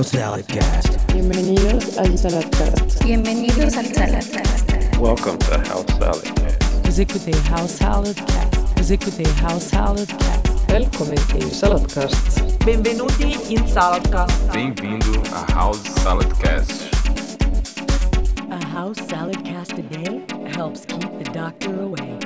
House Salad Cast. Bienvenidos al Saladcast. Bienvenidos al Saladcast. Welcome to House Salad Cast. Vous écoutez House Salad Cast. Vous écoutez House Salad Cast. Välkommen till Saladcast. Benvenuti in Saladcast. Bem-vindo a House Salad Cast. A House Salad Cast a day helps keep the doctor away.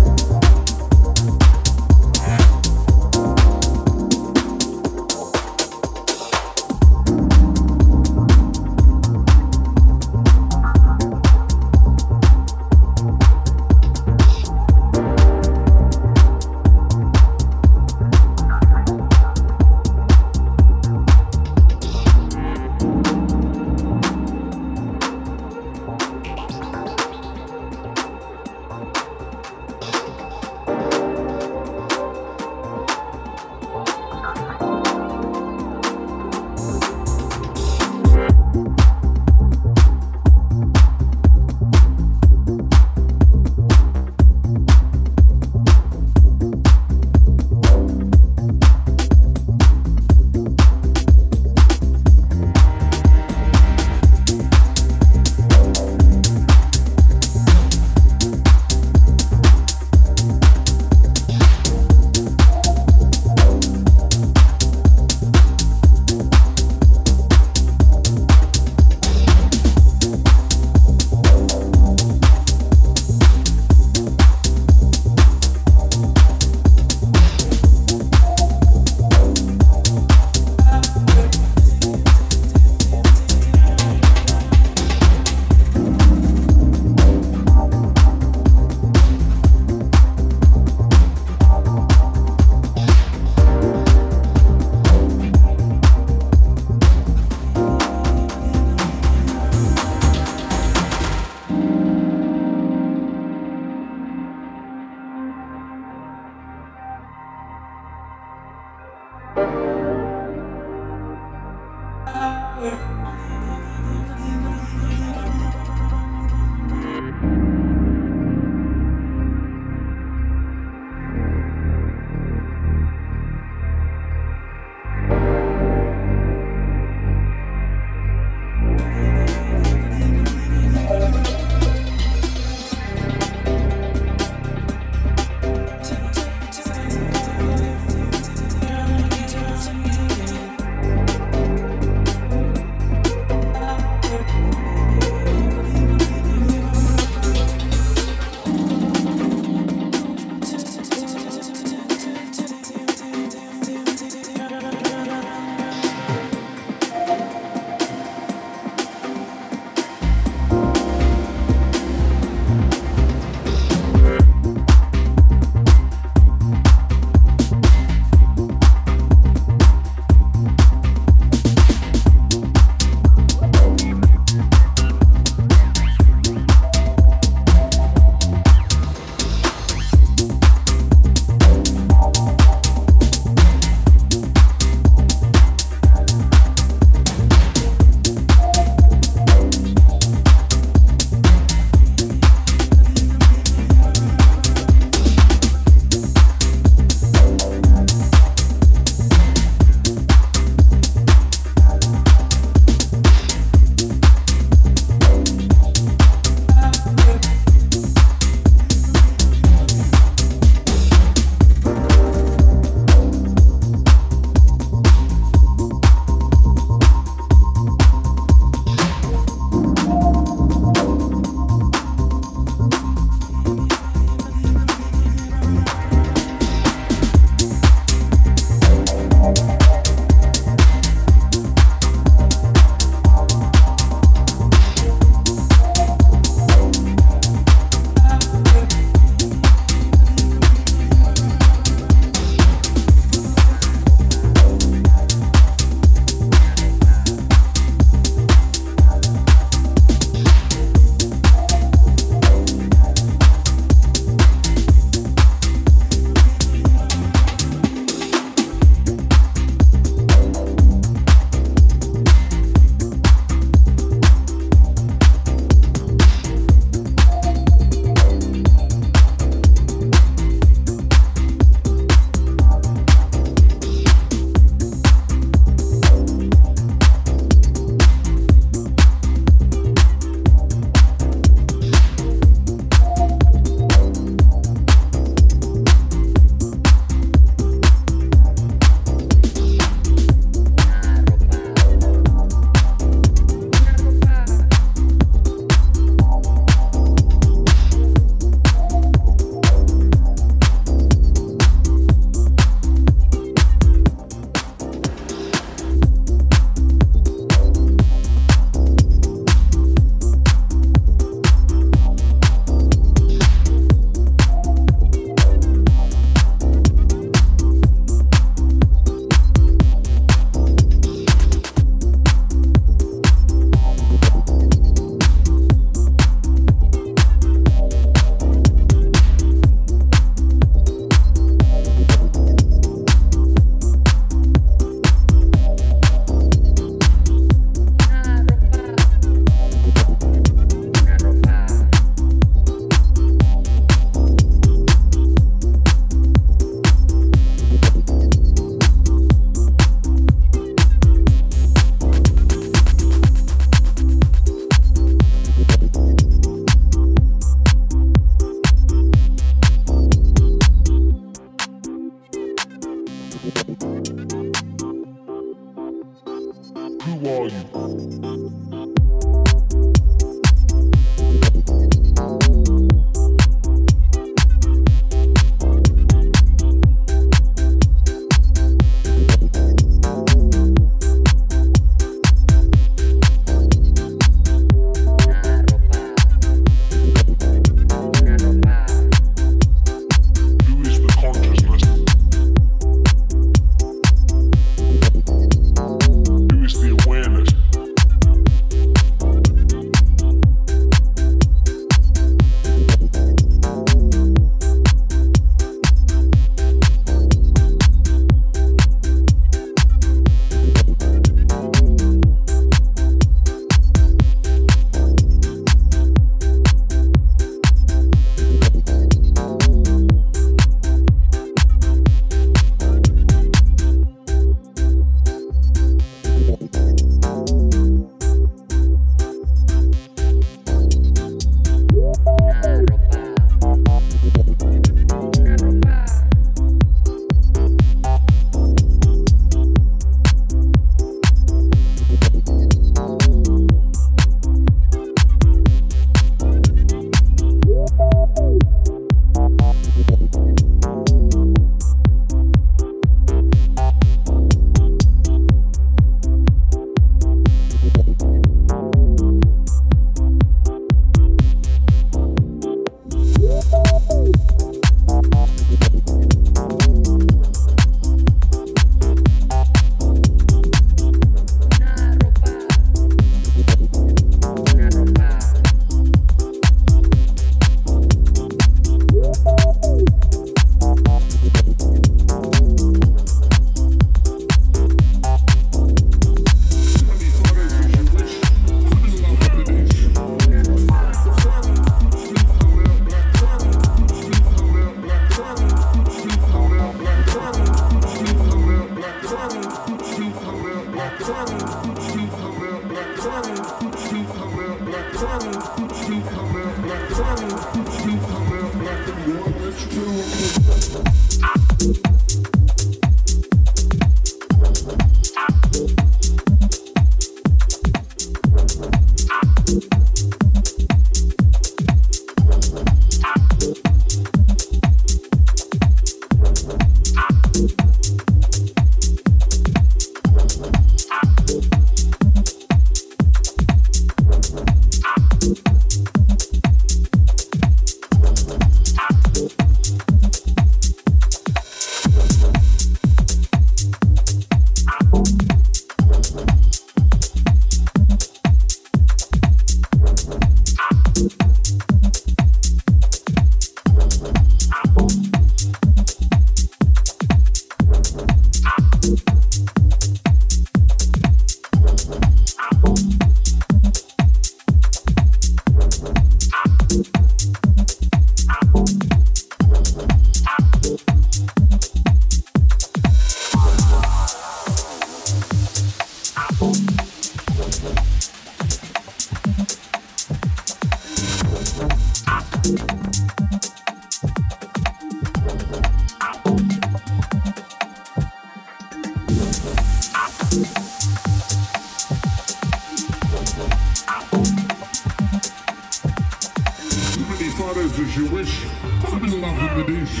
many fathers as you wish. I'm in love with the dish.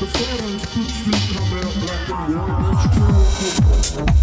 The photos could this come out black and white.